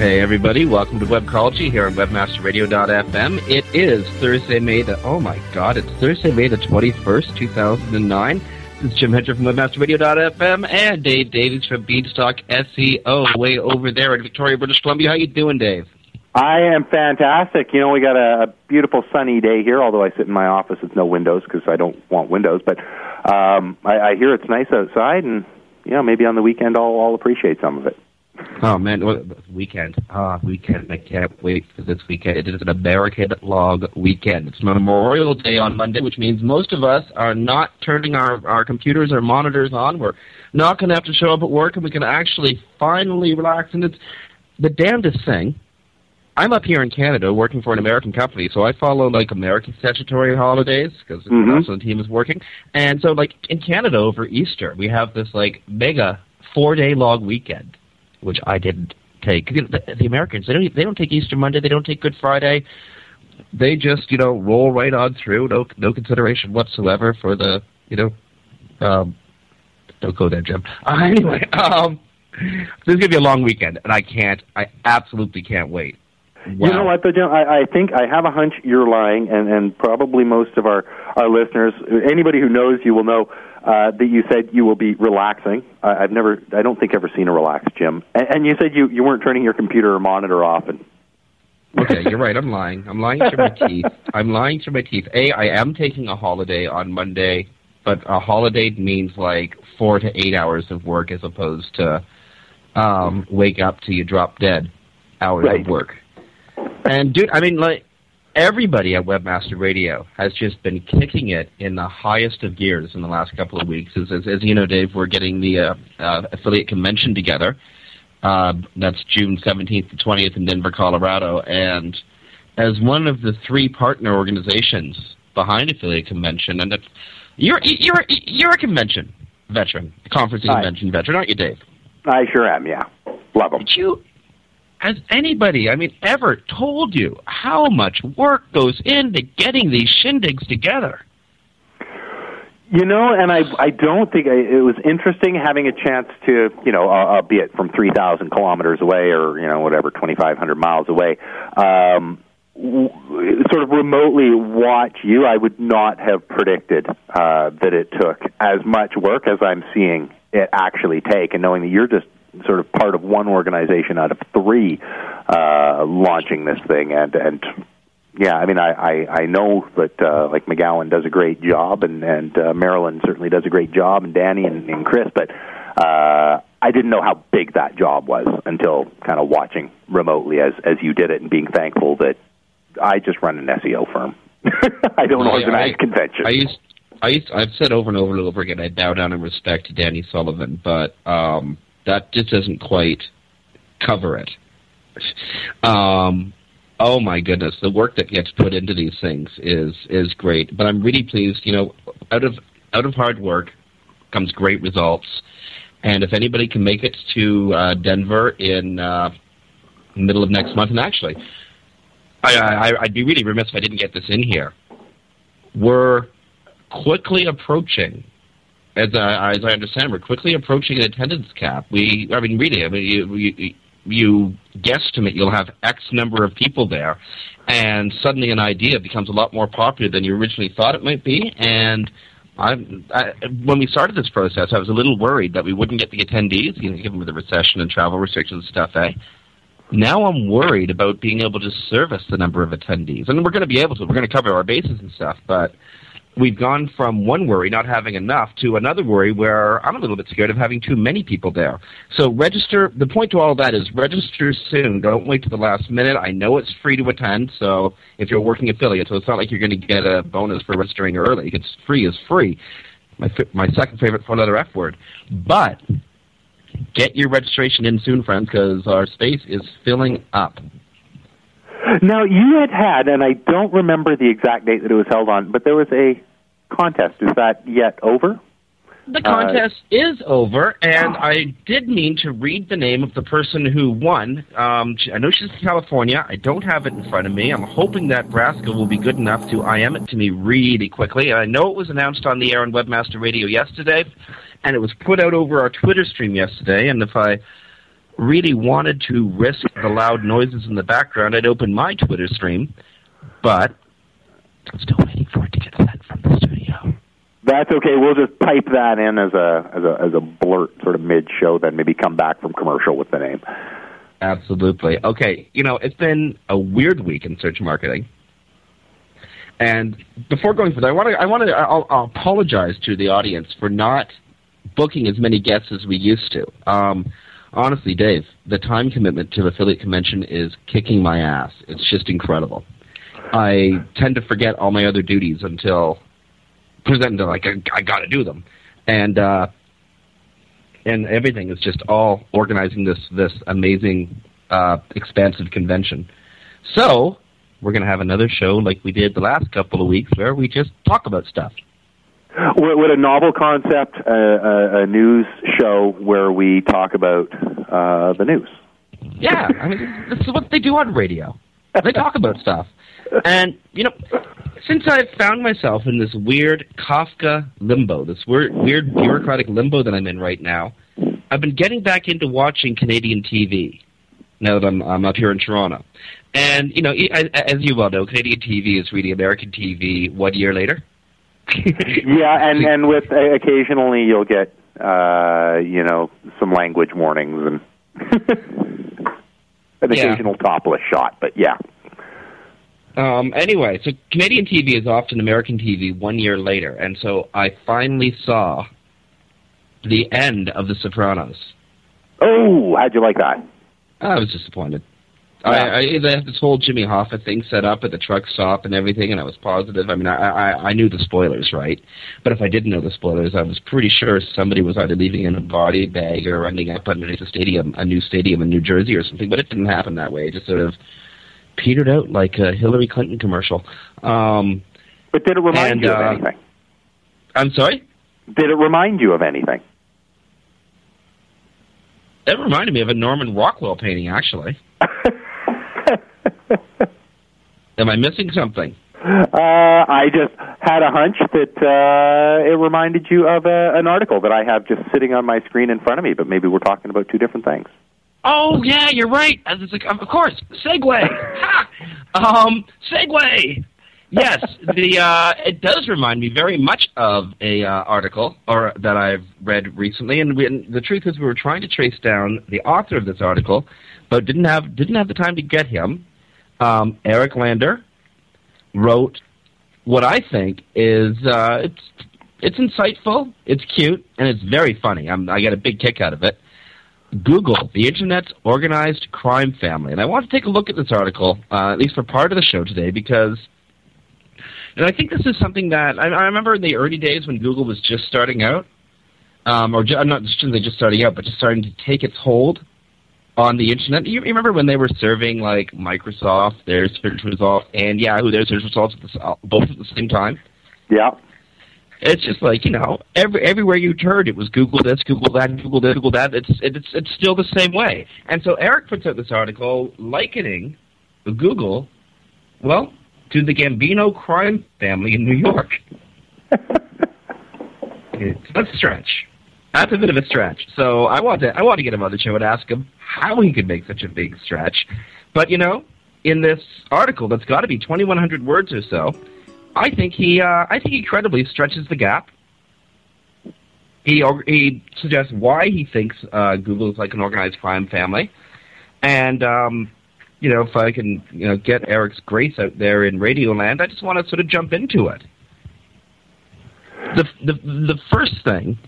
Hey everybody, welcome to Webcology here on WebmasterRadio.fm. It is Thursday, May the oh my god, it's Thursday, May the twenty first, two thousand and nine. This is Jim Hedger from WebmasterRadio.fm and Dave Davies from Beanstalk SEO way over there in Victoria, British Columbia. How you doing, Dave? I am fantastic. You know, we got a, a beautiful sunny day here. Although I sit in my office with no windows because I don't want windows. But um, I, I hear it's nice outside, and you know, maybe on the weekend I'll, I'll appreciate some of it. Oh man, well, weekend. Ah, weekend. I can't wait for this weekend. It is an American log weekend. It's Memorial Day on Monday, which means most of us are not turning our, our computers or monitors on. We're not going to have to show up at work, and we can actually finally relax. And it's the damnedest thing. I'm up here in Canada working for an American company, so I follow like American statutory holidays because Mhm. also the team is working. And so, like in Canada over Easter, we have this like mega four day long weekend which I didn't take. You know, The, the Americans they don't they don't take Easter Monday, they don't take Good Friday. They just you know roll right on through, no no consideration whatsoever for the you know. Um, don't go there, Jim. Uh, anyway, um, this is gonna be a long weekend, and I can't. I absolutely can't wait. Wow. You know what, though, Jim? I, I think I have a hunch you're lying, and, and probably most of our, our listeners, anybody who knows you will know uh, that you said you will be relaxing. I, I've never, I don't think ever seen a relaxed Jim. And, and you said you, you weren't turning your computer or monitor off. And okay, you're right. I'm lying. I'm lying through my teeth. I'm lying through my teeth. A, I am taking a holiday on Monday, but a holiday means like four to eight hours of work as opposed to um, wake up till you drop dead hours Right. of work. And dude, I mean, like everybody at Webmaster Radio has just been kicking it in the highest of gears in the last couple of weeks. As, as, as you know, Dave, we're getting the uh, uh, affiliate convention together. Uh, that's June 17th to 20th in Denver, Colorado. And as one of the three partner organizations behind Affiliate Convention, and you're you're you're a convention veteran, a conference convention veteran, aren't you, Dave? I sure am, yeah. Love them. Did you, has anybody, I mean, ever told you how much work goes into getting these shindigs together? You know, and I I don't think I, it was interesting having a chance to you know, uh, albeit from three thousand kilometers away or you know whatever twenty five hundred miles away, um, w- sort of remotely watch you. I would not have predicted uh, that it took as much work as I'm seeing it actually take, and knowing that you're just sort of part of one organization out of three uh, launching this thing, and and yeah, I mean, I I, I know that uh, like McGowan does a great job, and and uh, Marilyn certainly does a great job, and Danny and, and Chris, but uh, I didn't know how big that job was until kind of watching remotely as as you did it, and being thankful that I just run an SEO firm. I don't I- organize I- conventions. I used, I used, I've said over and over and over again, I bow down in respect to Danny Sullivan, but um, that just doesn't quite cover it. Um, oh my goodness, the work that gets put into these things is is great. But I'm really pleased. You know, out of out of hard work comes great results. And if anybody can make it to uh, Denver in uh, middle of next month, and actually, I, I, I'd be really remiss if I didn't get this in here. We're quickly approaching, as I, as I understand, we're quickly approaching an attendance cap. We, I mean, really, I mean, you, you, you guesstimate you'll have X number of people there, and suddenly an idea becomes a lot more popular than you originally thought it might be. And I, when we started this process, I was a little worried that we wouldn't get the attendees, you know, given the recession and travel restrictions and stuff. Eh? Now I'm worried about being able to service the number of attendees, and we're going to be able to. We're going to cover our bases and stuff, but we've gone from one worry, not having enough, to another worry where I'm a little bit scared of having too many people there. So register. The point to all that is register soon. Don't wait to the last minute. I know it's free to attend, so if you're a working affiliate, so it's not like you're going to get a bonus for registering early. It's free is free. My my second favorite four-letter F word, but get your registration in soon, friends, because our space is filling up. Now you had had, and I don't remember the exact date that it was held on, but there was a contest. Is that yet over? The contest uh, is over, and I did mean to read the name of the person who won. Um, I know she's in California. I don't have it in front of me. I'm hoping that Braska will be good enough to IM it to me really quickly. I know it was announced on the air on Webmaster Radio yesterday, and it was put out over our Twitter stream yesterday. And if I really wanted to risk the loud noises in the background, I'd open my Twitter stream, but I'm still waiting for it to get sent from the studio. That's okay. We'll just type that in as a as a as a blurt sort of mid show, then maybe come back from commercial with the name. Absolutely. Okay. You know, it's been a weird week in search marketing. And before going further, I want to I want to I'll, I'll apologize to the audience for not booking as many guests as we used to. Um, honestly, Dave, the time commitment to the affiliate convention is kicking my ass. It's just incredible. I tend to forget all my other duties until present to like I, I got to do them, and uh, and everything is just all organizing this this amazing uh, expansive convention. So we're to have another show like we did the last couple of weeks, where we just talk about stuff. Would a novel concept, uh, a, a news show where we talk about uh, the news? Yeah, I mean, this is what they do on radio. They talk about stuff. And, you know, since I've found myself in this weird Kafka limbo, this weird, weird bureaucratic limbo that I'm in right now, I've been getting back into watching Canadian TV now that I'm, I'm up here in Toronto. And, you know, as you well know, Canadian TV is really American TV one year later. yeah, and and with uh, occasionally you'll get uh, you know some language warnings and an Yeah. occasional topless shot, but yeah. Um, anyway, so Canadian TV is often American TV one year later, and so I finally saw the end of The Sopranos. Oh, how'd you like that? I was disappointed. I, I they had this whole Jimmy Hoffa thing set up at the truck stop and everything, and I was positive. I mean, I, I I knew the spoilers, right? But if I didn't know the spoilers, I was pretty sure somebody was either leaving in a body bag or ending up underneath a stadium, a new stadium in New Jersey or something. But it didn't happen that way. It just sort of petered out like a Hillary Clinton commercial. Um, But did it remind And, you of uh, anything? I'm sorry. Did it remind you of anything? That reminded me of a Norman Rockwell painting, actually. Am I missing something? Uh, I just had a hunch that uh, it reminded you of a, an article that I have just sitting on my screen in front of me, but maybe we're talking about two different things. Oh yeah, you're right. I was like, of course, segue. ha! Um, segue. Yes, the uh, it does remind me very much of a uh, article or that I've read recently, and, we, and the truth is, we were trying to trace down the author of this article, but didn't have didn't have the time to get him. Um, Eric Lander wrote what I think is uh, it's it's insightful, it's cute, and it's very funny. I'm, I get a big kick out of it. Google, the Internet's organized crime family. And I want to take a look at this article, uh, at least for part of the show today, because and I think this is something that I, I remember in the early days when Google was just starting out, um, or ju- not shouldn't just starting out, but just starting to take its hold on the internet. You, remember when they were serving like Microsoft their search results and Yahoo their search results at the, uh, both at the same time? Yeah. It's just like you know, every everywhere you turned, it was Google this, Google that, Google this, Google that. It's it's it's still the same way. And so Eric puts out this article likening Google, well, to the Gambino crime family in New York. it's a stretch. That's a bit of a stretch. So I want to I want to get him on the show and ask him how he could make such a big stretch. But you know, in this article that's got to be 2,100 words or so, I think he uh, I think he credibly stretches the gap. He he suggests why he thinks uh, Google is like an organized crime family, and um, you know if I can you know get Eric's grace out there in Radioland, I just want to sort of jump into it. the the the first thing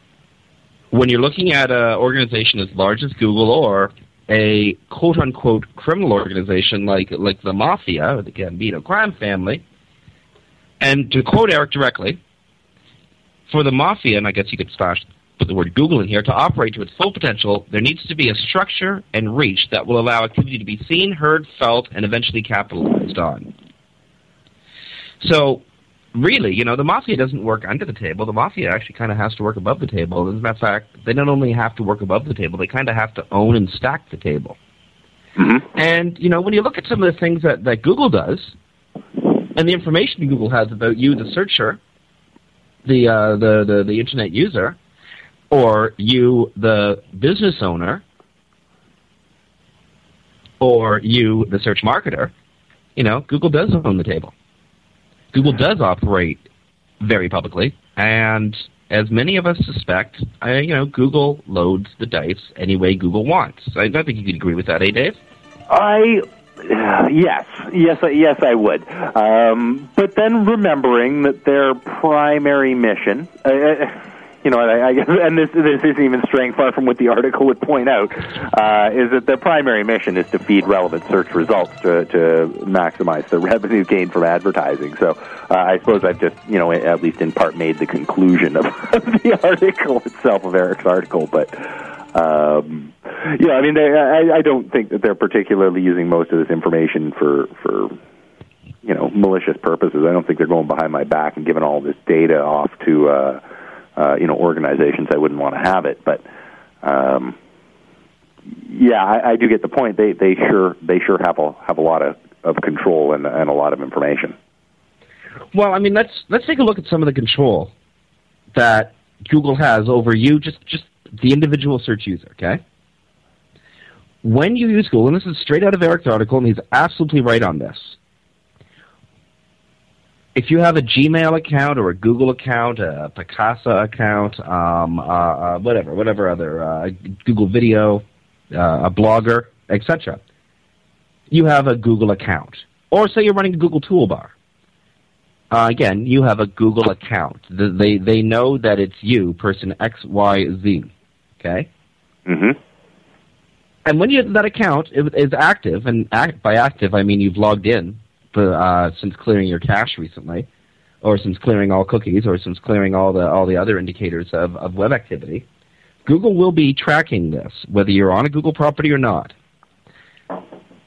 when you're looking at an organization as large as Google or a quote unquote criminal organization like like the mafia or the Gambino crime family, and to quote Eric directly, for the mafia, and I guess you could slash put the word Google in here, to operate to its full potential, there needs to be a structure and reach that will allow activity to be seen, heard, felt, and eventually capitalized on. So really, you know, the mafia doesn't work under the table. The mafia actually kind of has to work above the table. As a matter of fact, they not only have to work above the table, they kind of have to own and stack the table. Mm-hmm. And you know, when you look at some of the things that, that Google does, and the information Google has about you, the searcher, the uh, the, the the internet user, or you, the business owner, or you, the search marketer, you know, Google does own the table. Google does operate very publicly, and as many of us suspect, I, you know, Google loads the dice any way Google wants. I don't think you could agree with that, eh, Dave? I uh, yes, yes, yes, I would. Um, but then remembering that their primary mission. Uh, uh you know, I, I, and this this isn't even straying far from what the article would point out, uh, is that the primary mission is to feed relevant search results to to maximize the revenue gain from advertising. So uh, I suppose I've just, you know, at least in part made the conclusion of, of the article itself of Eric's article, but. Um, yeah, I mean, they, I, I don't think that they're particularly using most of this information for for you know malicious purposes. I don't think they're going behind my back and giving all this data off to uh, uh, you know organizations I wouldn't want to have it. But um, yeah, I, I do get the point. They they sure they sure have a have a lot of, of control and and a lot of information. Well, I mean, let's let's take a look at some of the control that Google has over you, just just the individual search user. Okay. When you use Google, and this is straight out of Eric's article, and he's absolutely right on this if you have a Gmail account or a Google account, a Picasa account, um, uh, uh, whatever, whatever other uh, Google Video, uh, a blogger, etc., you have a Google account. Or say you're running a Google Toolbar. Uh, again, you have a Google account. They they know that it's you, person X Y Z. Okay. Mm-hmm. And when you that account is active, and act, by active I mean you've logged in uh, since clearing your cache recently, or since clearing all cookies, or since clearing all the all the other indicators of, of web activity, Google will be tracking this, whether you're on a Google property or not.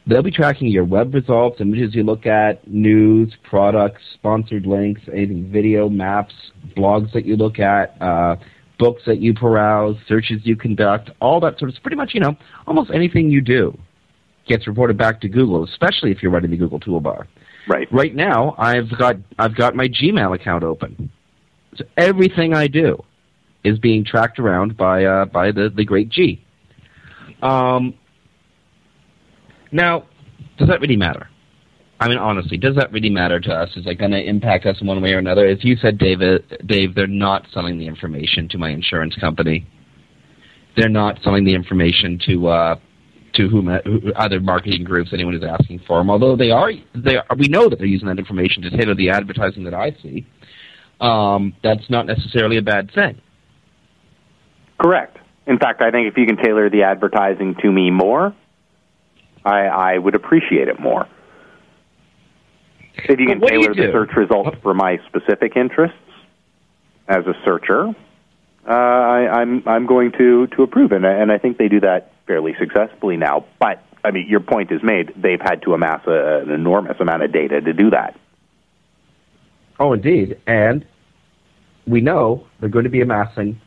They'll be tracking your web results, images you look at, news, products, sponsored links, anything video, maps, blogs that you look at, uh, books that you peruse, searches you conduct, all that sort of pretty much, you know, almost anything you do gets reported back to Google, especially if you're running the Google toolbar. Right. Right now, I've got I've got my Gmail account open. So everything I do is being tracked around by uh, by the the great G. Um, now, does that really matter? I mean, honestly, does that really matter to us? Is it going to impact us in one way or another? As you said, David, Dave, they're not selling the information to my insurance company. They're not selling the information to uh, to whom other marketing groups anyone is asking for them. Although they are, they are, we know that they're using that information to tailor the advertising that I see. Um, that's not necessarily a bad thing. Correct. In fact, I think if you can tailor the advertising to me more, I, I would appreciate it more. If you can tailor you the search results for my specific interests as a searcher, uh, I, I'm I'm going to to approve, and and I think they do that fairly successfully now. But I mean, your point is made. They've had to amass a, an enormous amount of data to do that. Oh, indeed, and we know they're going to be amassing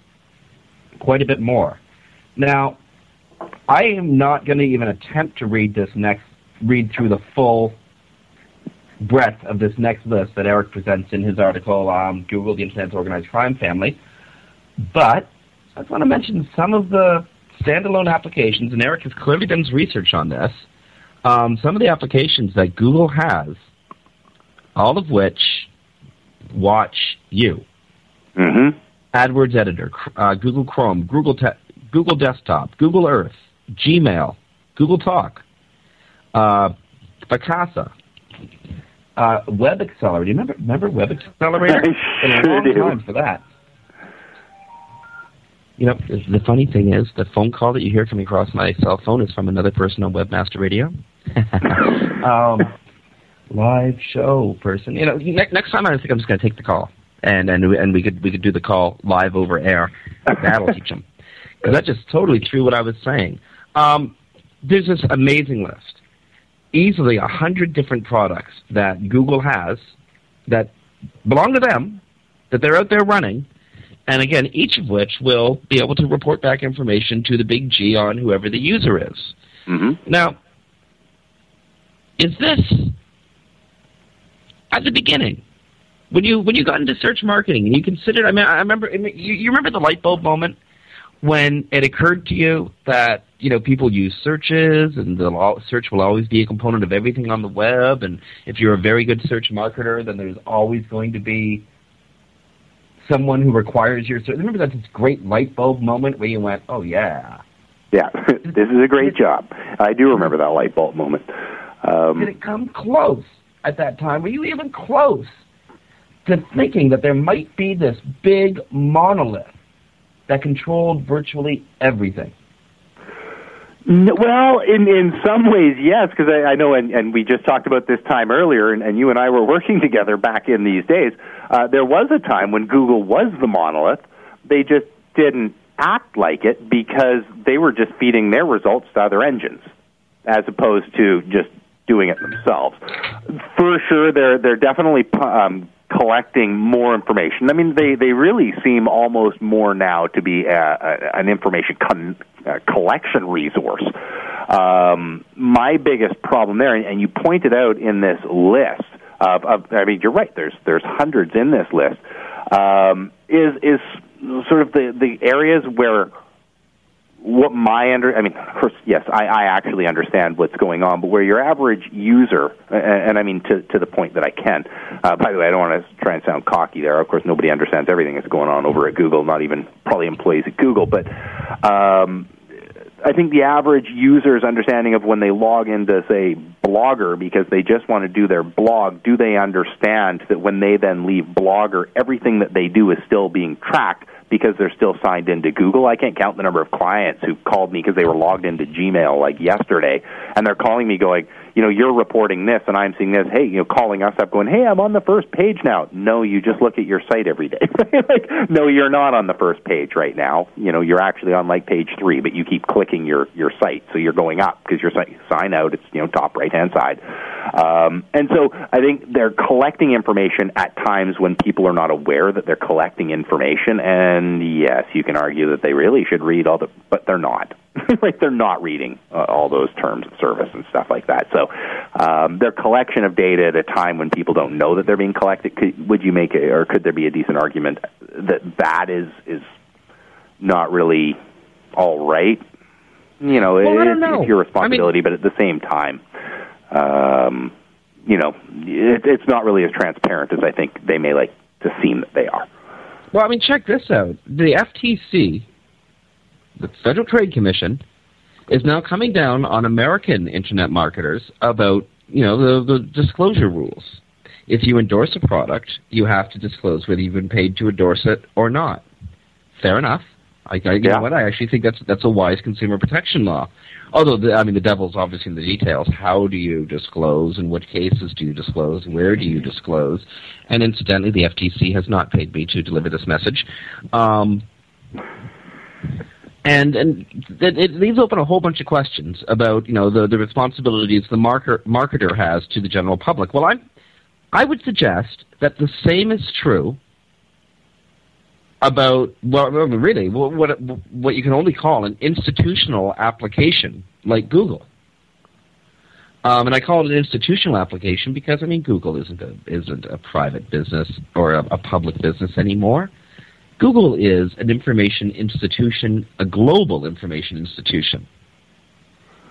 quite a bit more. Now, I am not going to even attempt to read this next read through the full breadth of this next list that Eric presents in his article, um, Google the Internet's Organized Crime Family. But I just want to mention some of the standalone applications, and Eric has clearly done his research on this. Um, some of the applications that Google has, all of which watch you. Mm-hmm. AdWords Editor, uh, Google Chrome, Google Te- Google Desktop, Google Earth, Gmail, Google Talk, uh, Picasa, uh, Web Accelerator. Do you remember, remember Web Accelerator? I sure long do. time for that. You know, the funny thing is, the phone call that you hear coming across my cell phone is from another person on Webmaster Radio. um, live show person. You know, ne- next time I think I'm just going to take the call, and and and we could we could do the call live over air. That'll teach them. Because that just totally threw what I was saying. Um, there's this amazing list, easily a hundred different products that Google has that belong to them, that they're out there running, and again, each of which will be able to report back information to the big G on whoever the user is. Mm-hmm. Now, is this at the beginning when you when you got into search marketing and you considered? I mean, I remember you, you remember the light bulb moment when it occurred to you that you know people use searches and the search will always be a component of everything on the web, and if you're a very good search marketer, then there's always going to be someone who requires your service. Remember that this great light bulb moment where you went, "Oh yeah." Yeah, this is a great job. I do remember that light bulb moment. Um, Did it come close at that time? Were you even close to thinking that there might be this big monolith that controlled virtually everything? Well, in in some ways, yes, because I, I know, and, and we just talked about this time earlier, and, and you and I were working together back in these days. Uh, there was a time when Google was the monolith. They just didn't act like it because they were just feeding their results to other engines, as opposed to just doing it themselves. For sure, they're they're definitely um, collecting more information. I mean, they they really seem almost more now to be a, a, an information con, a collection resource. Um, my biggest problem there, and, and you pointed out in this list of, of, I mean, you're right. There's there's hundreds in this list. Um, is is sort of the the areas where what my under I mean, course, yes, I, I actually understand what's going on, but where your average user, and, and I mean to to the point that I can. Uh, by the way, I don't want to try and sound cocky there. Of course, nobody understands everything that's going on over at Google, not even probably employees at Google, but. Um, I think the average user's understanding of when they log into, say, Blogger because they just want to do their blog, do they understand that when they then leave Blogger, everything that they do is still being tracked because they're still signed into Google. I can't count the number of clients who called me because they were logged into Gmail like yesterday, and they're calling me going, you know, you're reporting this, and I'm seeing this. Hey, you know, calling us up, going, hey, I'm on the first page now. No, you just look at your site every day. like, no, you're not on the first page right now. You know, you're actually on like page three, but you keep clicking your your site, so you're going up because your site sign out. It's you know top right hand side. Um, and so I think they're collecting information at times when people are not aware that they're collecting information. And yes, you can argue that they really should read all the, but they're not. like they're not reading uh, all those terms of service and stuff like that. So um, their collection of data at a time when people don't know that they're being collected. Could, would you make a, or could there be a decent argument that that is is not really all right? You know, well, it, know. it's your responsibility, I mean, but at the same time, um, you know, it, it's not really as transparent as I think they may like to seem that they are. Well, I mean, check this out. The FTC, the Federal Trade Commission, is now coming down on American internet marketers about, you know, the, the disclosure rules. If you endorse a product, you have to disclose whether you've been paid to endorse it or not. Fair enough. I, I you Yeah. know what? I actually think that's that's a wise consumer protection law. Although the, I mean the devil's obviously in the details. How do you disclose? In what cases do you disclose? Where do you disclose? And incidentally, the FTC has not paid me to deliver this message. Um, and and it, it leaves open a whole bunch of questions about you know the the responsibilities the marker, marketer has to the general public. Well, I'm I would suggest that the same is true about well, really what what what you can only call an institutional application like Google. Um, and I call it an institutional application because I mean Google isn't a isn't a private business or a, a public business anymore. Google is an information institution, a global information institution.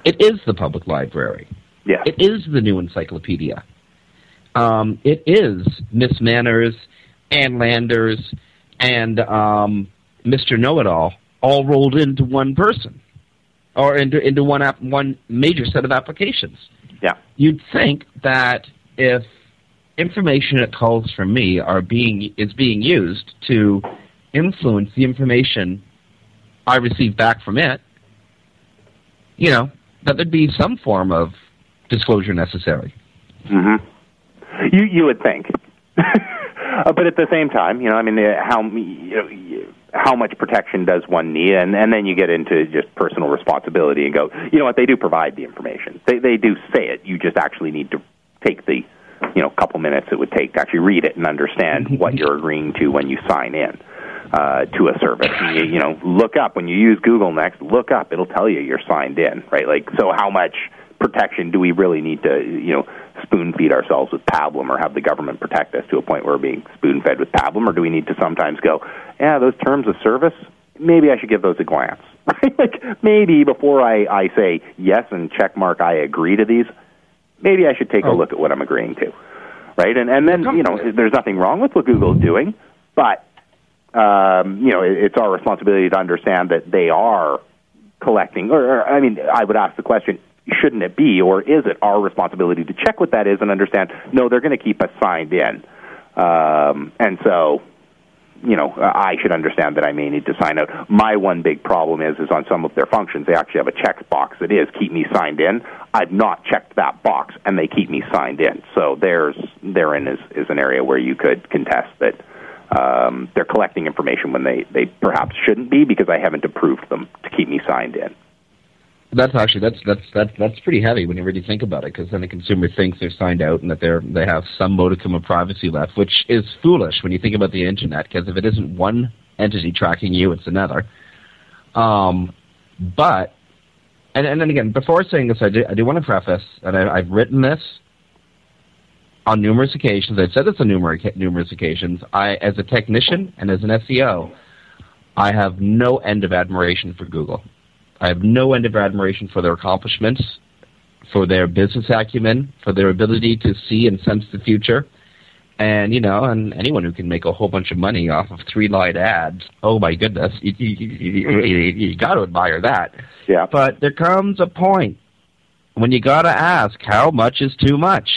It is the public library. Yeah. It is the new encyclopedia. Um, it is Miss Manners, Ann Landers, and um, Mr. Know-It-All all rolled into one person, or into into one app, one major set of applications. Yeah. You'd think that if information that calls from me are being is being used to influence the information I receive back from it, you know, that there'd be some form of disclosure necessary. Mm-hmm. You you would think, uh, but at the same time, you know, I mean, uh, how you know, how much protection does one need, and and then you get into just personal responsibility and go, you know what, they do provide the information, they they do say it, you just actually need to take the you know couple minutes it would take to actually read it and understand what you're agreeing to when you sign in uh, to a service. You, you know, look up when you use Google Next. Look up; it'll tell you you're signed in, right? Like, so how much protection do we really need to, you know, spoon feed ourselves with pablum, or have the government protect us to a point where we're being spoon fed with pablum, or do we need to sometimes go, yeah, those terms of service, maybe I should give those a glance, right? like maybe before I I say yes and check mark I agree to these, maybe I should take oh. a look at what I'm agreeing to, right? And and then you know, there's nothing wrong with what Google's doing, but um, you know, it, it's our responsibility to understand that they are collecting. Or, or, I mean, I would ask the question: Shouldn't it be, or is it our responsibility to check what that is and understand? No, they're going to keep us signed in, um, and so. You know, I should understand that I may need to sign out. My one big problem is, is on some of their functions, they actually have a check box that is keep me signed in. I've not checked that box, and they keep me signed in. So there's therein is is an area where you could contest that um, they're collecting information when they, they perhaps shouldn't be because I haven't approved them to keep me signed in. That's actually that's that's that's that's pretty heavy when you really think about it, because then the consumer thinks they're signed out and that they're they have some modicum of privacy left, which is foolish when you think about the internet. Because if it isn't one entity tracking you, it's another. Um, but and and then again, before saying this, I do I do want to preface, and I, I've written this on numerous occasions. I've said this on numerous numerous occasions. I, as a technician and as an SEO, I have no end of admiration for Google. I have no end of admiration for their accomplishments, for their business acumen, for their ability to see and sense the future. And you know, and anyone who can make a whole bunch of money off of three-line ads, oh my goodness, you, you, you, you got to admire that. Yeah. But there comes a point when you got to ask, how much is too much?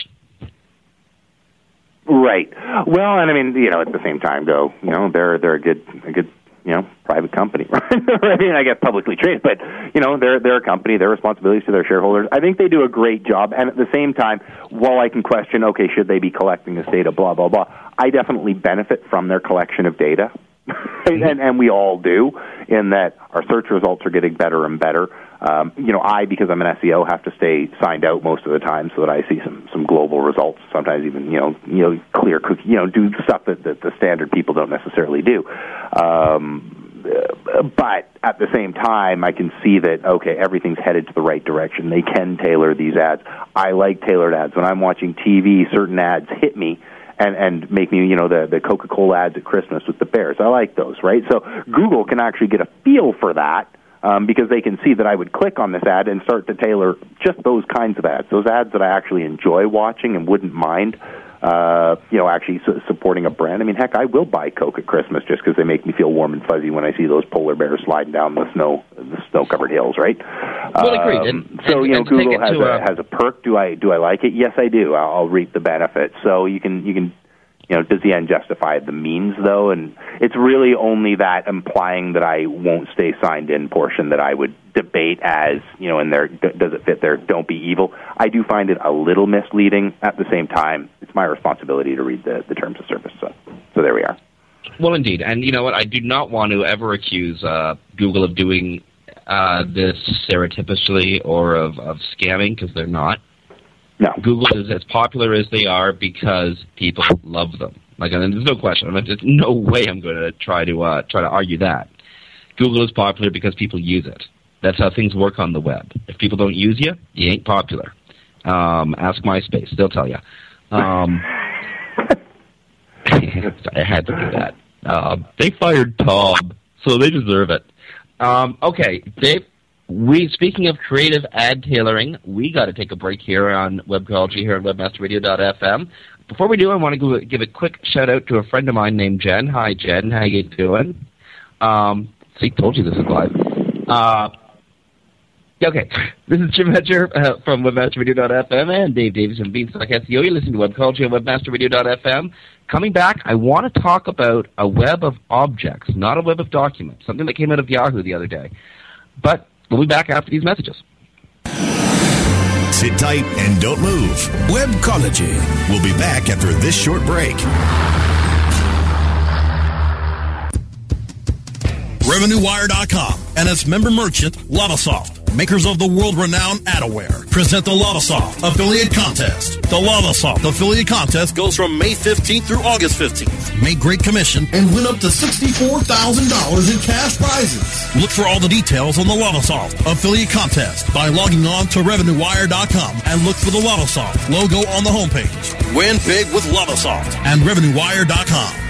Right. Well, and I mean, you know, at the same time, though, you know, they're they're a good a good you know private company, right? I mean, I guess publicly traded, but you know, they're they're a company. Their responsibilities to their shareholders. I think they do a great job. And at the same time, while I can question, okay, should they be collecting this data? Blah blah blah. I definitely benefit from their collection of data. and, and we all do, in that our search results are getting better and better. Um, you know, I because I'm an SEO have to stay signed out most of the time so that I see some some global results. Sometimes even you know you know clear cookie you know do stuff that, that the standard people don't necessarily do. Um, but at the same time, I can see that okay, everything's headed to the right direction. They can tailor these ads. I like tailored ads. When I'm watching TV, certain ads hit me and and make me you know the the Coca Cola ads at Christmas with the bears. I like those, right? So Google can actually get a feel for that um, because they can see that I would click on this ad and start to tailor just those kinds of ads, those ads that I actually enjoy watching and wouldn't mind. Uh, you know, actually su- supporting a brand. I mean, heck, I will buy Coke at Christmas just because they make me feel warm and fuzzy when I see those polar bears sliding down the snow, the snow-covered hills, right? Well, um, agreed. And, so and, you know, Google has a, a, has a perk. Do I do I like it? Yes, I do. I'll, I'll reap the benefits. So you can you can you know, does the end justify the means though? And it's really only that implying that I won't stay signed in portion that I would debate as, you know, in there, does it fit there? Don't be evil. I do find it a little misleading. At the same time, it's my responsibility to read the, the terms of service. So, so there we are. Well, indeed. And you know what? I do not want to ever accuse uh, Google of doing uh, this surreptitiously or of, of scamming because they're not. No. Google is as popular as they are because people love them. Like, and there's no question. I mean, there's no way I'm going to try to uh, try to argue that. Google is popular because people use it. That's how things work on the web. If people don't use you, you ain't popular. Um, ask MySpace; they'll tell you. Um, I had to do that. Um, they fired Tom, so they deserve it. Um, okay, Dave we speaking of creative ad tailoring, we got to take a break here on Webcology here at WebmasterRadio.fm. Before we do, I want to give a quick shout out to a friend of mine named Jen. Hi, Jen. How you doing? Um, see, told you this is live. Uh, Okay, this is Jim Hedger uh, from WebmasterRadio.fm and Dave Davies from Beanstalk SEO. You're listening to Webcology on WebmasterRadio.fm. Coming back, I want to talk about a web of objects, not a web of documents, something that came out of Yahoo the other day. But we'll be back after these messages. Sit tight and don't move. Webcology. We'll be back after this short break. RevenueWire.com and its member merchant, Lavasoft, makers of the world-renowned Adaware, present the Lavasoft Affiliate Contest. The Lavasoft Affiliate Contest goes from May 15th through August 15th. Make great commission and win up to $64,000 in cash prizes. Look for all the details on the Lavasoft Affiliate Contest by logging on to RevenueWire.com and look for the Lavasoft logo on the homepage. Win big with Lavasoft and RevenueWire.com.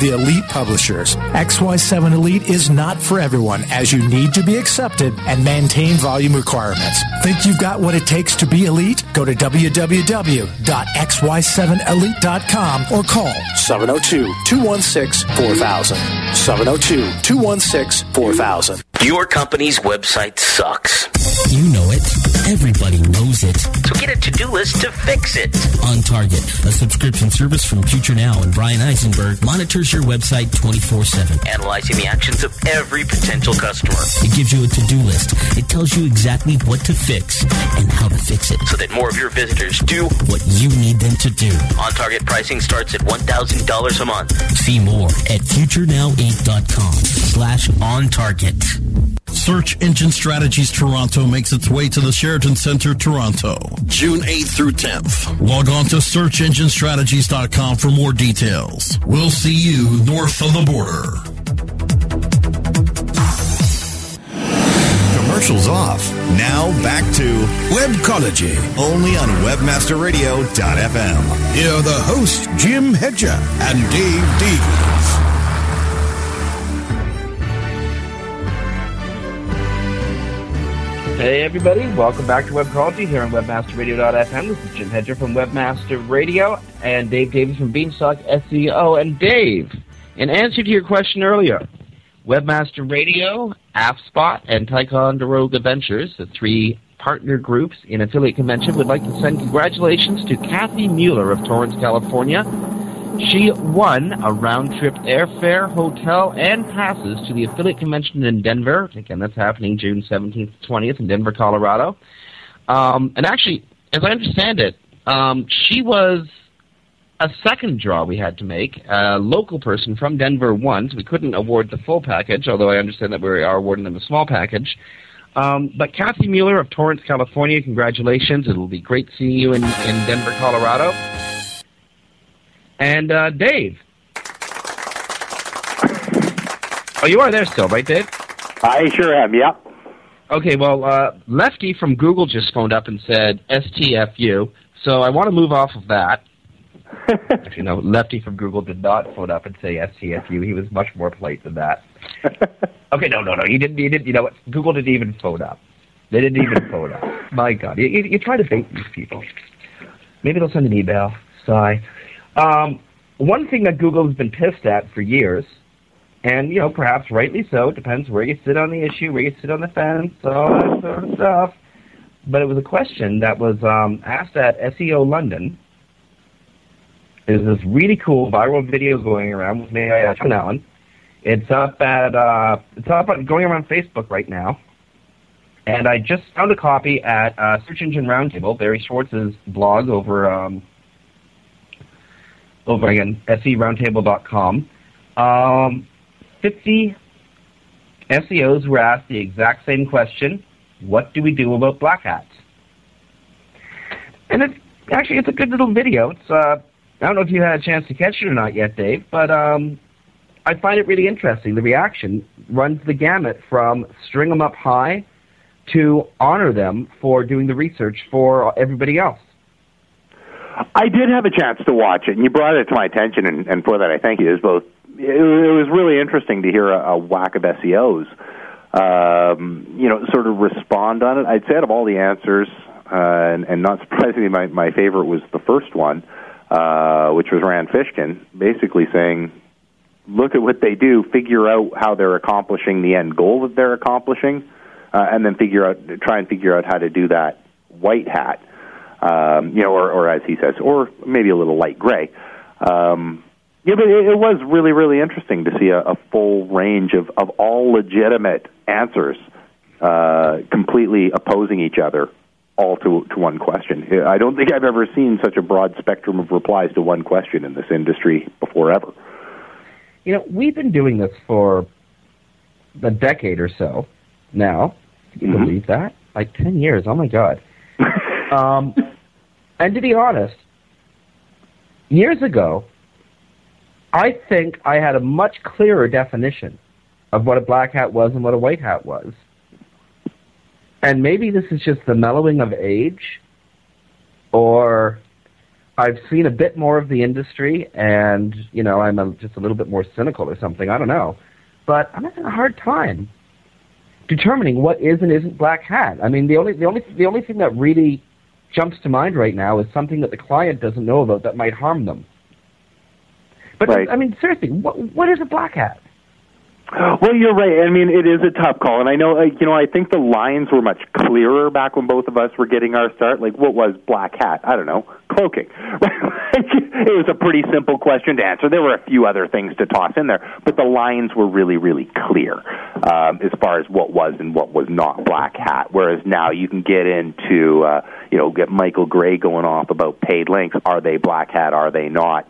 the elite publishers. XY7 Elite is not for everyone as you need to be accepted and maintain volume requirements. Think you've got what it takes to be elite? Go to www.xy7elite.com or call 702-216-4000. 702-216-4000. Your company's website sucks. You know it. Everybody knows it. So get a to-do list to fix it. On Target, a subscription service from Future Now and Bryan Eisenberg monitors your website 24-7. Analyzing the actions of every potential customer. It gives you a to-do list. It tells you exactly what to fix and how to fix it. So that more of your visitors do what you need them to do. On Target pricing starts at $1,000 a month. See more at futurenow8.com slash on target. Search Engine Strategies Toronto makes its way to the Center, Toronto, June 8th through 10th. Log on to searchenginestrategies.com for more details. We'll see you north of the border. Commercials off. Now back to Webcology. only on WebmasterRadio.fm. Here are the hosts, Jim Hedger and Dave Davies. Hey everybody, welcome back to Webcology here on WebmasterRadio.fm. This is Jim Hedger from Webmaster Radio and Dave Davies from Beanstalk SEO. And Dave, in answer to your question earlier, Webmaster Radio, AppSpot, and Ticonderoga Ventures, the three partner groups in affiliate convention, would like to send congratulations to Kathy Mueller of Torrance, California. She won a round trip airfare, hotel, and passes to the affiliate convention in Denver. Again, that's happening June 17th to 20th in Denver, Colorado. Um, and actually, as I understand it, um, she was a second draw we had to make. A local person from Denver won, so we couldn't award the full package, although I understand that we are awarding them a small package. Um, but Kathy Mueller of Torrance, California, congratulations. It will be great seeing you in, in Denver, Colorado. And uh, Dave. Oh, you are there still, right, Dave? I sure am. Yep. Okay, well, uh, Lefty from Google just phoned up and said STFU, so I want to move off of that. you know, Lefty from Google did not phone up and say STFU. He was much more polite than that. okay, no, no, no. He didn't. He didn't. You know what? Google didn't even phone up. They didn't even phone up. My God, you, you, you try to bait these people. Maybe they'll send an email. Sigh. Um, one thing that Google has been pissed at for years, and you know, perhaps rightly so. It depends where you sit on the issue, where you sit on the fence, all that sort of stuff. But it was a question that was um, asked at SEO London. There's this really cool viral video going around with me, John Allen. It's up at uh, it's up at, going around Facebook right now, and I just found a copy at uh, Search Engine Roundtable, Barry Schwartz's blog over um, over again seroundtable.com. Um, Fifty SEOs were asked the exact same question: What do we do about black hats? And it's actually it's a good little video. It's uh, I don't know if you had a chance to catch it or not yet, Dave, but um, I find it really interesting. The reaction runs the gamut from string them up high to honor them for doing the research for everybody else. I did have a chance to watch it, and you brought it to my attention, and, and for that I thank you. It was both. It, was really interesting to hear a, a whack of SEOs, um, you know, sort of respond on it. I'd say out of all the answers, uh, and, and not surprisingly, my my favorite was the first one, uh, which was Rand Fishkin, basically saying, "Look at what they do. Figure out how they're accomplishing the end goal that they're accomplishing, uh, and then figure out, try and figure out how to do that white hat." Um, you know, or, or as he says, or maybe a little light gray. Um, yeah, but it, it was really, really interesting to see a, a full range of, of all legitimate answers, uh, completely opposing each other, all to to one question. I don't think I've ever seen such a broad spectrum of replies to one question in this industry before ever. You know, we've been doing this for a decade or so now. Can you mm-hmm. believe that? Like ten years. Oh my god. um, and to be honest, years ago, I think I had a much clearer definition of what a black hat was and what a white hat was. And maybe this is just the mellowing of age, or I've seen a bit more of the industry, and you know I'm a, just a little bit more cynical or something. I don't know, but I'm having a hard time determining what is and isn't black hat. I mean, the only the only the only thing that really jumps to mind right now is something that the client doesn't know about that might harm them. But right. I mean, seriously, what what is a black hat? Well, you're right. I mean, it is a tough call, and I know, uh, you know, I think the lines were much clearer back when both of us were getting our start. Like, what was black hat? I don't know, cloaking. it was a pretty simple question to answer. There were a few other things to toss in there, but the lines were really, really clear um, as far as what was and what was not black hat. Whereas now you can get into, uh, you know, get Michael Gray going off about paid links. Are they black hat? Are they not?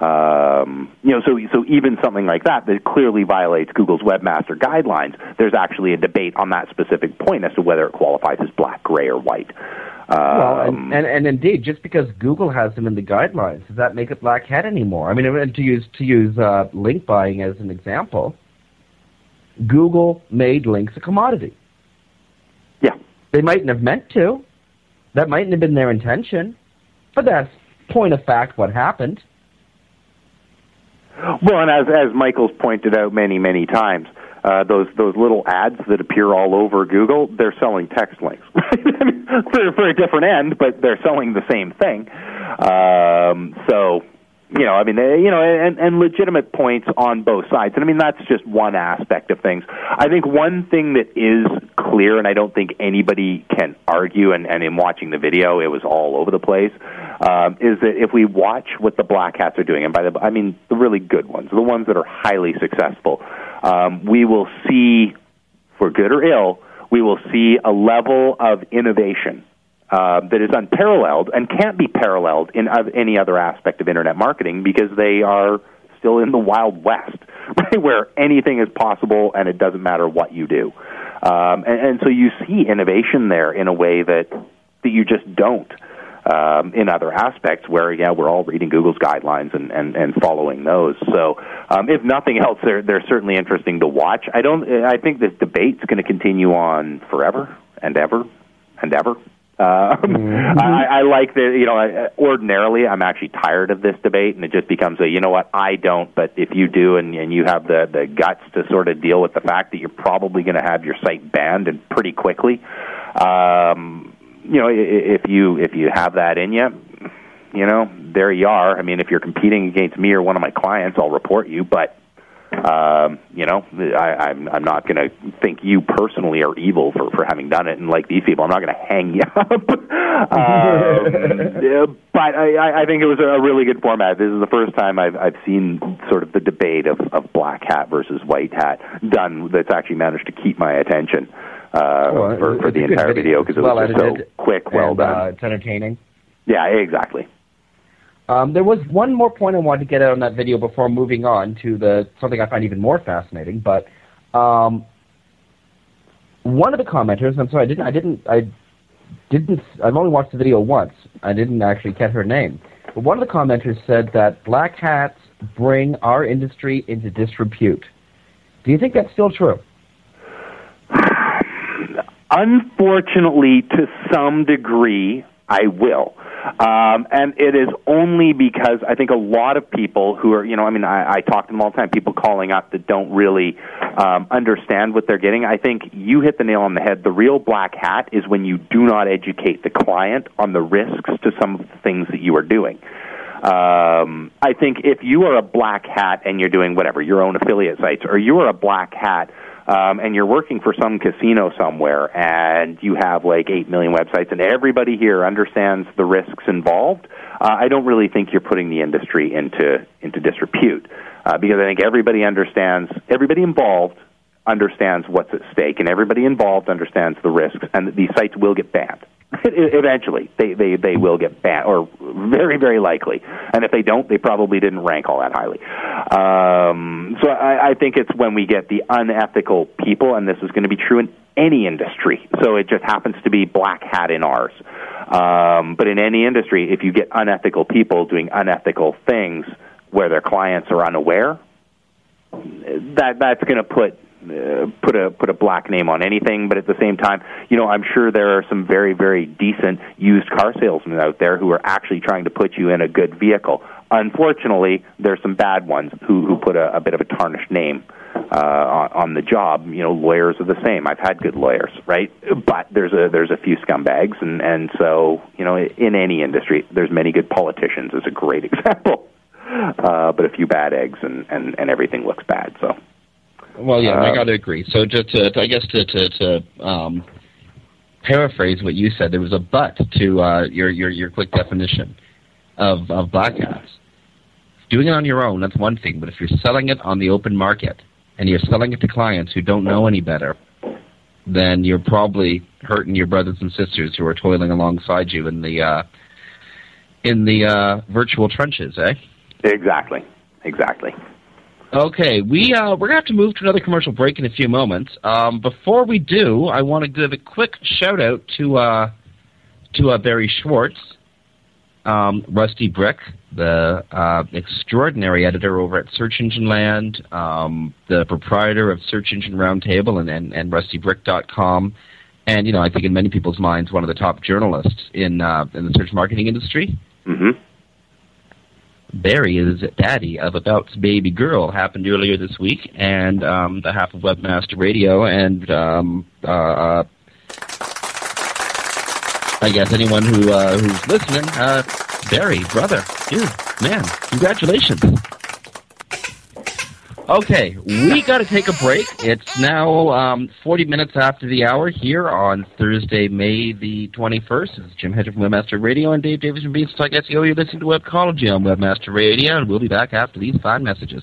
Um, you know, so so even something like that that clearly violates Google's webmaster guidelines. There's actually a debate on that specific point as to whether it qualifies as black, gray, or white. Um, well, and, um, and, and indeed, just because Google has them in the guidelines, does that make it black hat anymore? I mean, to use to use uh, link buying as an example, Google made links a commodity. Yeah, they mightn't have meant to. That mightn't have been their intention, but that's point of fact what happened. Well, and as as Michael's pointed out many many times, uh, those those little ads that appear all over Google, they're selling text links I mean, for for a different end, but they're selling the same thing. Um, so you know, I mean, they, you know, and, and legitimate points on both sides. And I mean, that's just one aspect of things. I think one thing that is clear, and I don't think anybody can argue, and, and in watching the video, it was all over the place, um, is that if we watch what the black hats are doing, and by the, I mean the really good ones, the ones that are highly successful, um, we will see, for good or ill, we will see a level of innovation uh, that is unparalleled and can't be paralleled in any other aspect of internet marketing because they are still in the wild west, right, where anything is possible and it doesn't matter what you do. Um, and, and so you see innovation there in a way that that you just don't um, in other aspects where yeah we're all reading Google's guidelines and, and, and following those. So um, if nothing else, they're they're certainly interesting to watch. I don't. I think this debate's going to continue on forever and ever and ever. Uh, mm-hmm. I, I like that. You know, I, ordinarily I'm actually tired of this debate, and it just becomes a, you know what, I don't, but if you do, and, and you have the the guts to sort of deal with the fact that you're probably going to have your site banned and pretty quickly, um, you know, if you if you have that in you, you know, there you are. I mean, if you're competing against me or one of my clients, I'll report you, but um, you know, I, I'm I'm not going to think you personally are evil for for having done it, and like these people, I'm not going to hang you up. um, but I, I think it was a really good format. This is the first time I've I've seen sort of the debate of of black hat versus white hat done that's actually managed to keep my attention uh, well, for for the entire video because it was well so quick, well and, done. Uh, it's entertaining. Yeah, exactly. Um, there was one more point I wanted to get out on that video before moving on to the something I find even more fascinating. But um, one of the commenters, I'm sorry, I didn't, I didn't, I didn't, I've only watched the video once. I didn't actually get her name. But one of the commenters said that black hats bring our industry into disrepute. Do you think that's still true? Unfortunately, to some degree, I will. Um, and it is only because I think a lot of people who are, you know, I mean, I, I talk to them all the time, people calling up that don't really um, understand what they're getting. I think you hit the nail on the head. The real black hat is when you do not educate the client on the risks to some of the things that you are doing. Um, I think if you are a black hat and you're doing whatever, your own affiliate sites, or you are a black hat um, and you're working for some casino somewhere and you have like 8 million websites and everybody here understands the risks involved, uh, I don't really think you're putting the industry into, into disrepute. Uh, because I think everybody understands, everybody involved understands what's at stake, and everybody involved understands the risks, and these sites will get banned. Eventually, they, they, they will get banned, or very, very likely. And if they don't, they probably didn't rank all that highly. Um, so I, I think it's when we get the unethical people, and this is going to be true in any industry. So it just happens to be black hat in ours. Um, but in any industry, if you get unethical people doing unethical things where their clients are unaware, that that's going to put uh, put a put a black name on anything. But at the same time, you know, I'm sure there are some very very decent used car salesmen out there who are actually trying to put you in a good vehicle. Unfortunately, there's some bad ones who who put a, a bit of a tarnished name uh, on, on the job. You know, lawyers are the same. I've had good lawyers, right? But there's a there's a few scumbags, and and so you know, in any industry, there's many good politicians. Is a great example. Uh, but a few bad eggs, and, and, and everything looks bad. So, well, yeah, I Um, got to agree. So, just to, to I guess to to, to um, paraphrase what you said, there was a but to uh, your your your quick definition of of black hats. Doing it on your own, that's one thing. But if you're selling it on the open market and you're selling it to clients who don't know any better, then you're probably hurting your brothers and sisters who are toiling alongside you in the uh, in the uh, virtual trenches, eh? exactly, exactly. Okay, we uh, we're gonna have to move to another commercial break in a few moments. Um, before we do, I want to give a quick shout out to uh, to uh, Barry Schwartz, um, Rusty Brick, the uh, extraordinary editor over at Search Engine Land, um, the proprietor of Search Engine Roundtable and, and, and RustyBrick.com, and you know I think in many people's minds one of the top journalists in uh, in the search marketing industry. hmm Barry is daddy of About's baby girl. Happened earlier this week, and um, the half of Webmaster Radio, and um, uh, I guess anyone who uh, who's listening, uh, Barry, brother, dude, man, congratulations. Okay, we got to take a break. It's now um, 40 minutes after the hour here on Thursday, May the 21st. This is Jim Hedger from Webmaster Radio and Dave Davies from Beanstalk SEO. You're listening to Webcology on Webmaster Radio, and we'll be back after these five messages.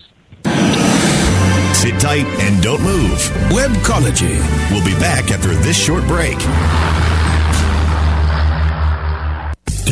Sit tight and don't move. Webcology. We'll be back after this short break.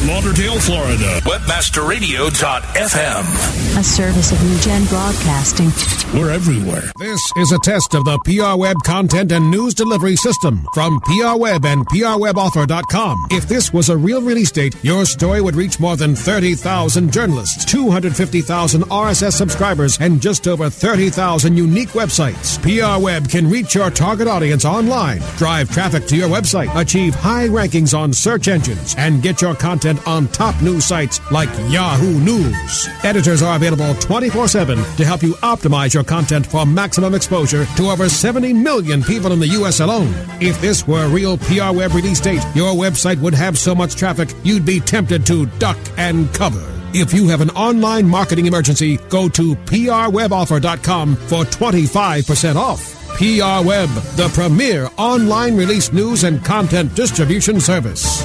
Fort Lauderdale, Florida, webmasterradio.fm. A service of NewGen Broadcasting. We're everywhere. This is a test of the PR Web content and news delivery system from PR Web and PRWebOffer.com. If this was a real release date, your story would reach more than 30,000 journalists, 250,000 RSS subscribers, and just over 30,000 unique websites. PR Web can reach your target audience online, drive traffic to your website, achieve high rankings on search engines, and get your content on top news sites like Yahoo News. Editors are available 24 7 to help you optimize your content for maximum exposure to over 70 million people in the U.S. alone. If this were a real PR Web release date, your website would have so much traffic you'd be tempted to duck and cover. If you have an online marketing emergency, go to prweboffer.com for 25% off. PR Web, the premier online release news and content distribution service.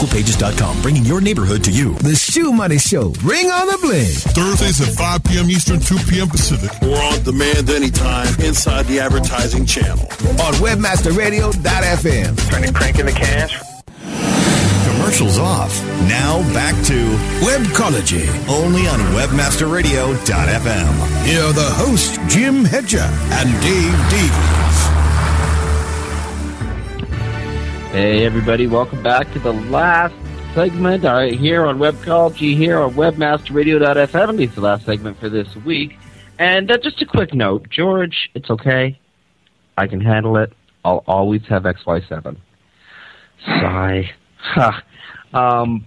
Localpages.com, bringing your neighborhood to you. The ShoeMoney Show. Ring on the bling. Thursdays at 5 p.m. Eastern, 2 p.m. Pacific. Or on demand anytime inside the advertising channel. On webmasterradio.fm. Trying to crank in the cash. Commercials off. Now back to Webcology. Only on webmasterradio.fm. Here are the hosts, Jim Hedger and Dave Davies. Hey, everybody, welcome back to the last segment uh, here on Webcology, here on WebmasterRadio.fm. It's the last segment for this week. And uh, just a quick note George, it's okay. I can handle it. I'll always have XY7. Sigh. Um,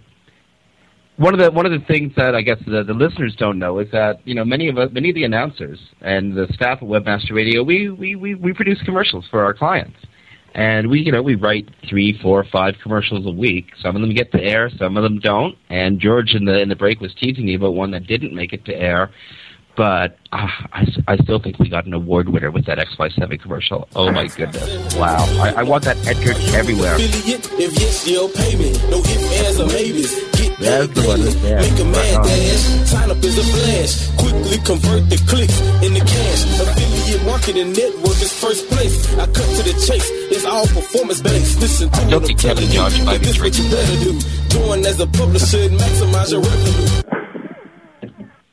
one of the one of the things that I guess the, the listeners don't know is that you know many of us, many of the announcers and the staff at Webmaster Radio, we, we, we, we produce commercials for our clients, and we you know we write three, four, five commercials a week. Some of them get to air, some of them don't. And George in the in the break was teasing me about one that didn't make it to air, but uh, I, I still think we got an award winner with that XY7 commercial. Oh my goodness! Wow, I, I want that entered everywhere. If yes, you'll pay me. No ifs, ands, or maybes. Get That's the one that's there. Make a mad Right on. dash. Sign up as a flash. Quickly convert the clicks into cash. Affiliate marketing network is first place. I cut to the chase. It's all performance based. Listen to I don't what think I'm Kevin telling Judge you. might be This what you drinking better do. Join as a publisher and maximize your revenue.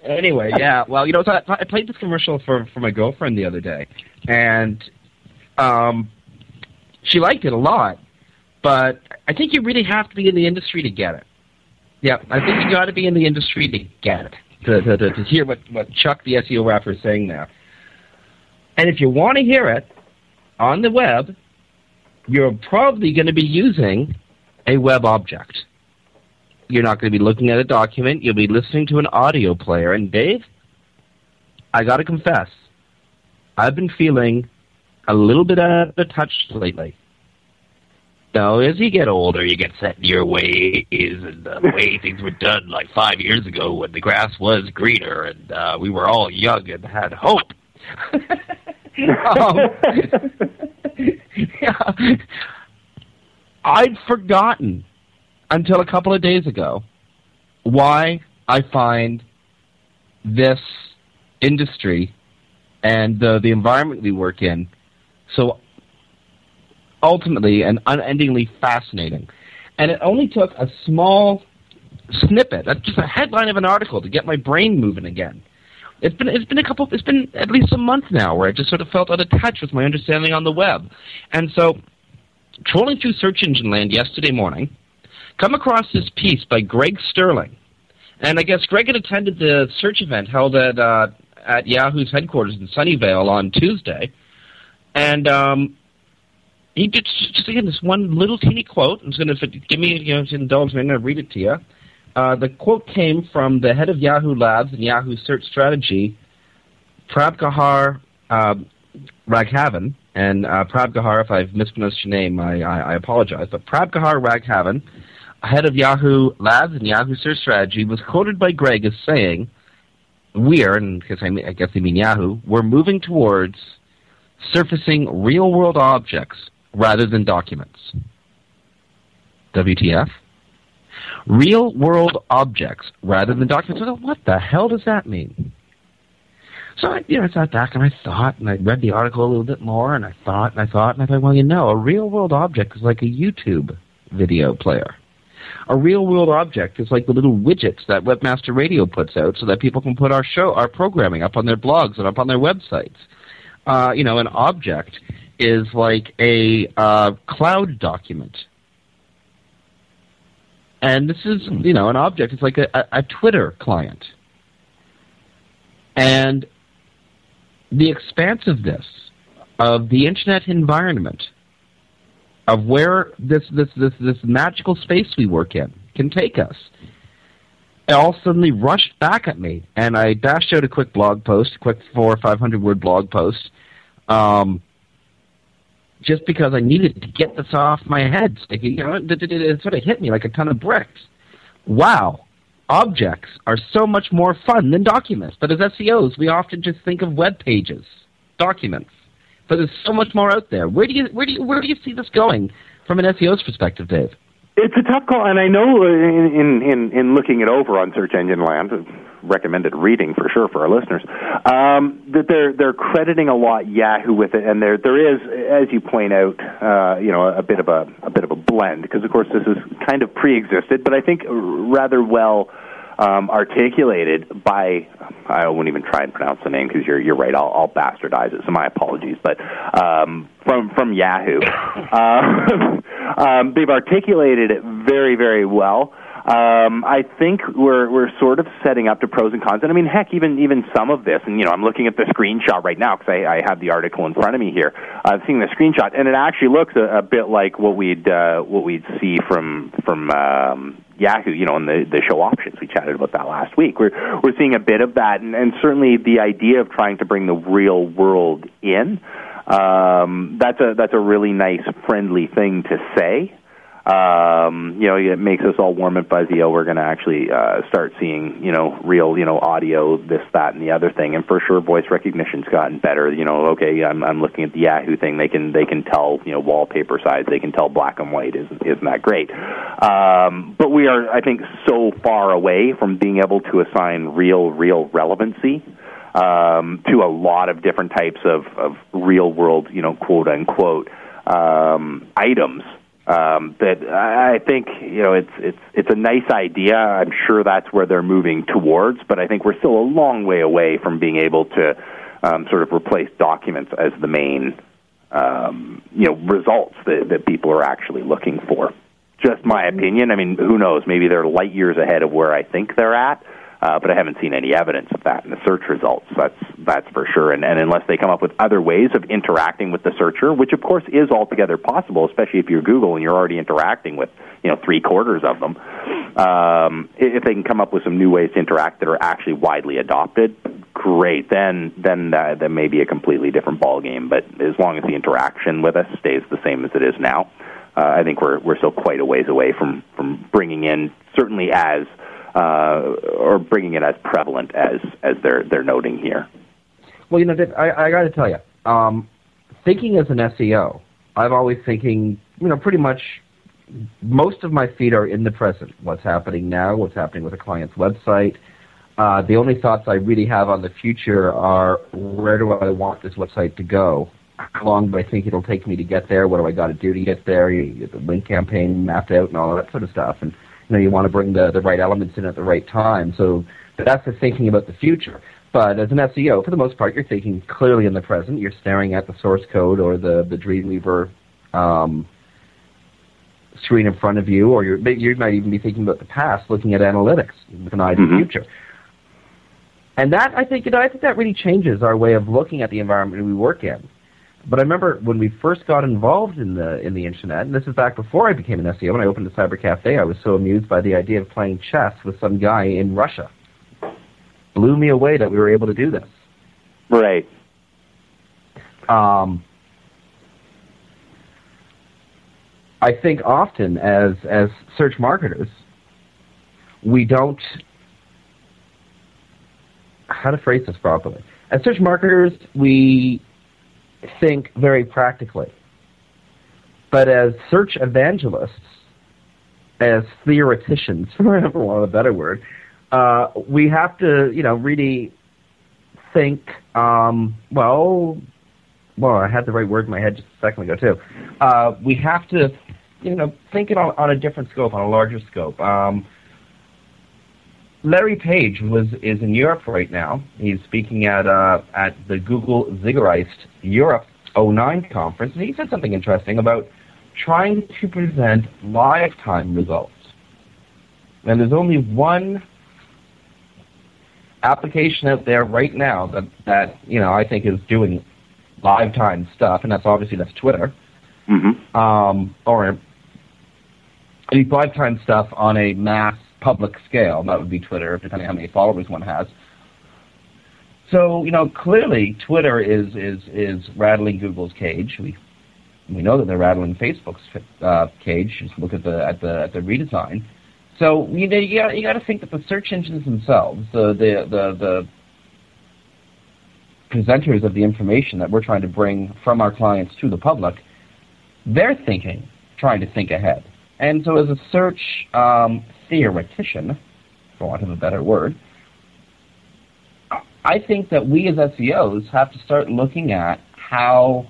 Anyway, yeah. Well, you know, so I, I played this commercial for for my girlfriend the other day, and um, she liked it a lot. But I think you really have to be in the industry to get it. Yeah, I think you got to be in the industry to get it to to, to, to hear what what Chuck the SEO rapper is saying there. And if you want to hear it on the web, you're probably going to be using a web object. You're not going to be looking at a document. You'll be listening to an audio player. And Dave, I got to confess, I've been feeling a little bit out of touch lately. Now, as you get older, you get set in your ways and uh, the way things were done like five years ago when the grass was greener and uh, we were all young and had hope. um, yeah. I'd forgotten until a couple of days ago why I find this industry and the the environment we work in so ultimately and unendingly fascinating. And it only took a small snippet, just a headline of an article, to get my brain moving again. It's been it's been a couple it's been at least a month now where I just sort of felt out of touch with my understanding on the web. And so trolling through search engine land yesterday morning, come across this piece by Greg Sterling. And I guess Greg had attended the search event held at uh, at Yahoo's headquarters in Sunnyvale on Tuesday. And um, he just again this one little teeny quote. I'm going to give me, you know, indulge me. I'm going to read it to you. Uh, the quote came from the head of Yahoo Labs and Yahoo Search Strategy, Prabhakar uh, Raghavan. And uh, Prabhakar, if I've mispronounced your name, I, I, I apologize. But Prabhakar Raghavan, head of Yahoo Labs and Yahoo Search Strategy, was quoted by Greg as saying, "We're, and because I, mean, I guess they mean Yahoo, we're moving towards surfacing real-world objects rather than documents." WTF? Real world objects rather than documents. What the hell does that mean? So I, you know, I sat back and I thought, and I read the article a little bit more, and I thought, and I thought, and I thought, well, you know, a real world object is like a YouTube video player. A real world object is like the little widgets that Webmaster Radio puts out so that people can put our show, our programming up on their blogs and up on their websites. Uh, you know, an object is like a uh, cloud document. And this is, you know, an object. It's like a, a, a Twitter client. And the expansiveness of the internet environment of where this this this this magical space we work in can take us. It all suddenly rushed back at me, and I dashed out a quick blog post, a quick four or five hundred word blog post, um, just because I needed to get this off my head. Like, you know, it, sort of hit me like a ton of bricks. Wow, objects are so much more fun than documents. But as SEOs, we often just think of web pages, documents. But there's so much more out there. Where do you where do you where do you see this going from an SEO's perspective, Dave? It's a tough call, and I know in in in, in looking it over on Search Engine Land, recommended reading for sure for our listeners, um, that they're they're crediting a lot Yahoo with it, and there there is, as you point out, uh, you know, a bit of a a bit of a blend because of course this is kind of pre-existed, but I think rather well um, articulated by I won't even try and pronounce the name because you're you're right. I'll, I'll bastardize it. So my apologies. But um, from from Yahoo, uh, um, they've articulated it very very well. Um, I think we're we're sort of setting up to pros and cons, and I mean, heck, even even some of this, and you know, I'm looking at the screenshot right now because I, I have the article in front of me here. I've seen the screenshot, and it actually looks a, a bit like what we'd uh, what we'd see from from um, Yahoo, you know, in the the show options. We chatted about that last week. We're we're seeing a bit of that, and, and certainly the idea of trying to bring the real world in. Um, that's a that's a really nice, friendly thing to say um, you know, it makes us all warm and fuzzy. Oh, we're going to actually uh, start seeing, you know, real, you know, audio, this, that, and the other thing. And for sure, voice recognition's gotten better. You know, okay, I'm, I'm looking at the Yahoo thing. They can they can tell, you know, wallpaper size. They can tell black and white. Isn't isn't that great? Um, but we are, I think, so far away from being able to assign real, real relevancy um, to a lot of different types of, of real world, you know, quote unquote um, items um, that I think you know it's it's it's a nice idea. I'm sure that's where they're moving towards, but I think we're still a long way away from being able to um, sort of replace documents as the main um, you know results that, that people are actually looking for. Just my opinion. I mean, who knows? Maybe they're light years ahead of where I think they're at uh, but I haven't seen any evidence of that in the search results. That's that's for sure. And, and unless they come up with other ways of interacting with the searcher, which of course is altogether possible, especially if you're Google and you're already interacting with you know three quarters of them. Um, if they can come up with some new ways to interact that are actually widely adopted, great. Then then uh, that may be a completely different ball game. But as long as the interaction with us stays the same as it is now. Uh, I think we're we're still quite a ways away from from bringing in certainly as uh, or bringing it as prevalent as as they're they're noting here. Well, you know, I, I got to tell you, um, thinking as an SEO, I'm always thinking, you know, pretty much most of my feet are in the present. What's happening now? What's happening with a client's website? Uh, the only thoughts I really have on the future are where do I want this website to go? How long do I think it'll take me to get there? What do I got to do to get there? You get the link campaign mapped out and all that sort of stuff. And you know, you want to bring the, the right elements in at the right time. So that's the thinking about the future. But as an SEO, for the most part, you're thinking clearly in the present. You're staring at the source code or the, the Dreamweaver um, screen in front of you, or you you might even be thinking about the past, looking at analytics with an eye to mm-hmm. the future. And that, I think, you know, I think that really changes our way of looking at the environment we work in. But I remember when we first got involved in the in the internet, and this is back before I became an SEO. When I opened a cyber cafe, I was so amused by the idea of playing chess with some guy in Russia. Blew me away that we were able to do this. Right. Um, I think often as as search marketers, we don't how to phrase this properly. As search marketers, we think very practically. But as search evangelists, as theoreticians, for want a better word, uh, we have to, you know, really think. Um, well, well, I had the right word in my head just a second ago too. Uh, we have to, you know, think it on, on a different scope, on a larger scope. Um, Larry Page was is in Europe right now. He's speaking at uh, at the Google Zeitgeist Europe 09 conference, and he said something interesting about trying to present lifetime results. And there's only one application out there right now that, that you know I think is doing live time stuff, and that's obviously that's Twitter. Mm-hmm. Um, or any five time stuff on a mass public scale. That would be Twitter, depending on how many followers one has. So you know, clearly Twitter is is is rattling Google's cage. We we know that they're rattling Facebook's uh, cage. Just look at the at the at the redesign. So you know, you got you got to think that the search engines themselves, the the the, the presenters of the information that we're trying to bring from our clients to the public, they're thinking, trying to think ahead. And so, as a search um, theoretician, for want of a better word, I think that we as SEOs have to start looking at how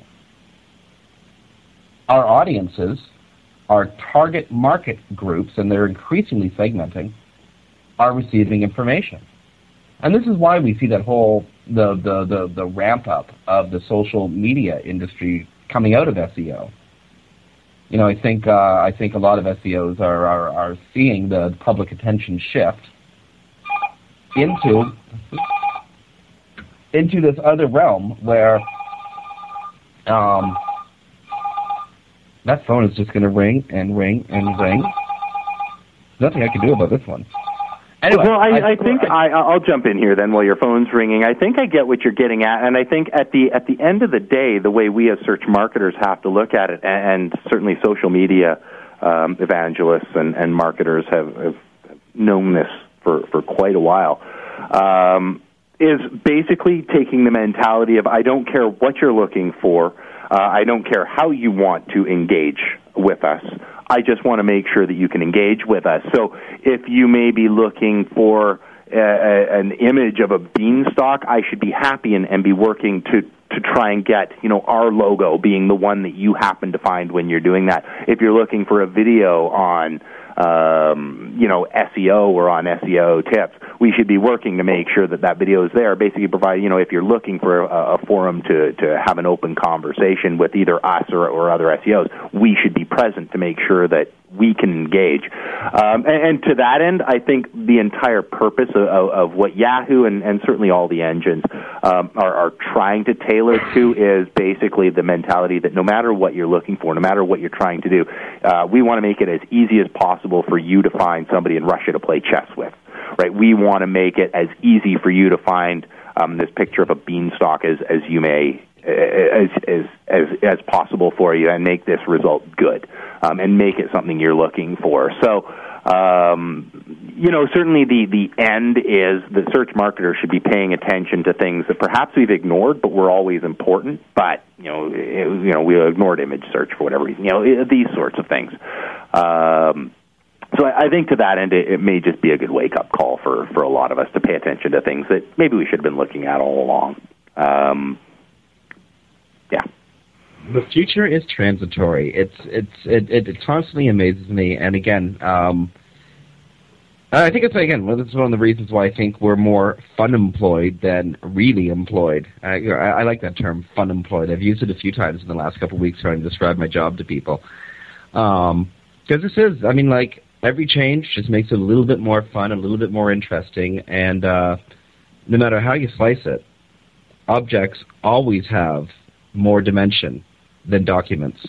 our audiences, our target market groups, and they're increasingly segmenting, are receiving information. And this is why we see that whole the the the, the ramp up of the social media industry coming out of SEO. You know, I think uh, I think a lot of SEOs are, are are seeing the public attention shift into into this other realm where um, that phone is just going to ring and ring and ring. Nothing I can do about this one. Anyway, well, I, I, think I, I'll jump in here then while your phone's ringing. I think I get what you're getting at, and I think at the at the end of the day, the way we as search marketers have to look at it, and, and certainly social media um, evangelists and, and marketers have, have known this for for quite a while. Um, is basically taking the mentality of I don't care what you're looking for, uh, I don't care how you want to engage with us. I just want to make sure that you can engage with us. So if you may be looking for a, a, an image of a beanstalk, I should be happy and, and be working to to try and get you know our logo being the one that you happen to find when you're doing that. If you're looking for a video on um, you know SEO or on SEO tips, we should be working to make sure that that video is there. Basically, provide you know if you're looking for a, a forum to to have an open conversation with either us or, or other SEOs, we should be present to make sure that we can engage. Um, and, and to that end, I think the entire purpose of, of, what Yahoo and, and certainly all the engines um, are, are trying to tailor to is basically the mentality that no matter what you're looking for, no matter what you're trying to do, uh, we want to make it as easy as possible for you to find somebody in Russia to play chess with. Right? We want to make it as easy for you to find um, this picture of a beanstalk as, as you may as, as as as possible for you and make this result good um, and make it something you're looking for. So, um, you know, certainly the the end is the search marketer should be paying attention to things that perhaps we've ignored, but were always important. But you know, it, you know, we ignored image search for whatever reason. You know, these sorts of things. Um, so I, think to that end, it, it may just be a good wake up call for for a lot of us to pay attention to things that maybe we should have been looking at all along. Um, yeah. the future is transitory. It's it's it, it, constantly amazes me, and again, um, I think it's again well, this is one of the reasons why I think we're more fun employed than really employed. I, I, I like that term, fun employed. I've used it a few times in the last couple of weeks trying to describe my job to people. Because this is, I mean, like every change just makes it a little bit more fun, a little bit more interesting, and uh, no matter how you slice it, objects always have more dimension than documents.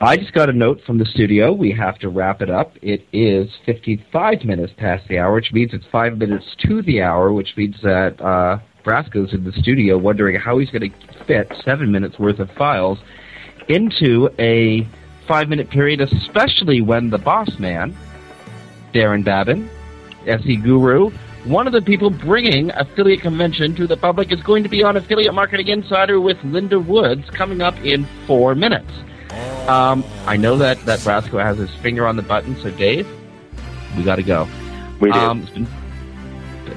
I just got a note from the studio. We have to wrap it up. It is 55 minutes past the hour, which means it's five minutes to the hour, which means that uh, Brasco's in the studio wondering how he's going to fit seven minutes worth of files into a five minute period, especially when the boss man, Daron Babin, SE Guru, one of the people bringing Affiliate Convention to the public is going to be on Affiliate Marketing Insider with Linda Woods coming up in four minutes. Um, I know that, that Brasco has his finger on the button, so Dave, we got to go. We do. Um, it's been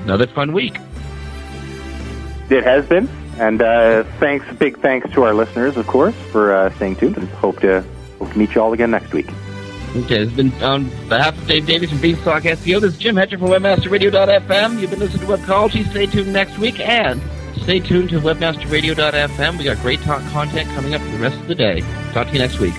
another fun week. It has been, and uh, thanks, big thanks to our listeners, of course, for uh, staying tuned, and hope to hope to meet you all again next week. Okay, it's been on behalf of Dave Davies from Beanstalk SEO. This is Jim Hedger from WebmasterRadio.fm. You've been listening to Webcology. Stay tuned next week, and stay tuned to WebmasterRadio.fm. We got great talk content coming up for the rest of the day. Talk to you next week.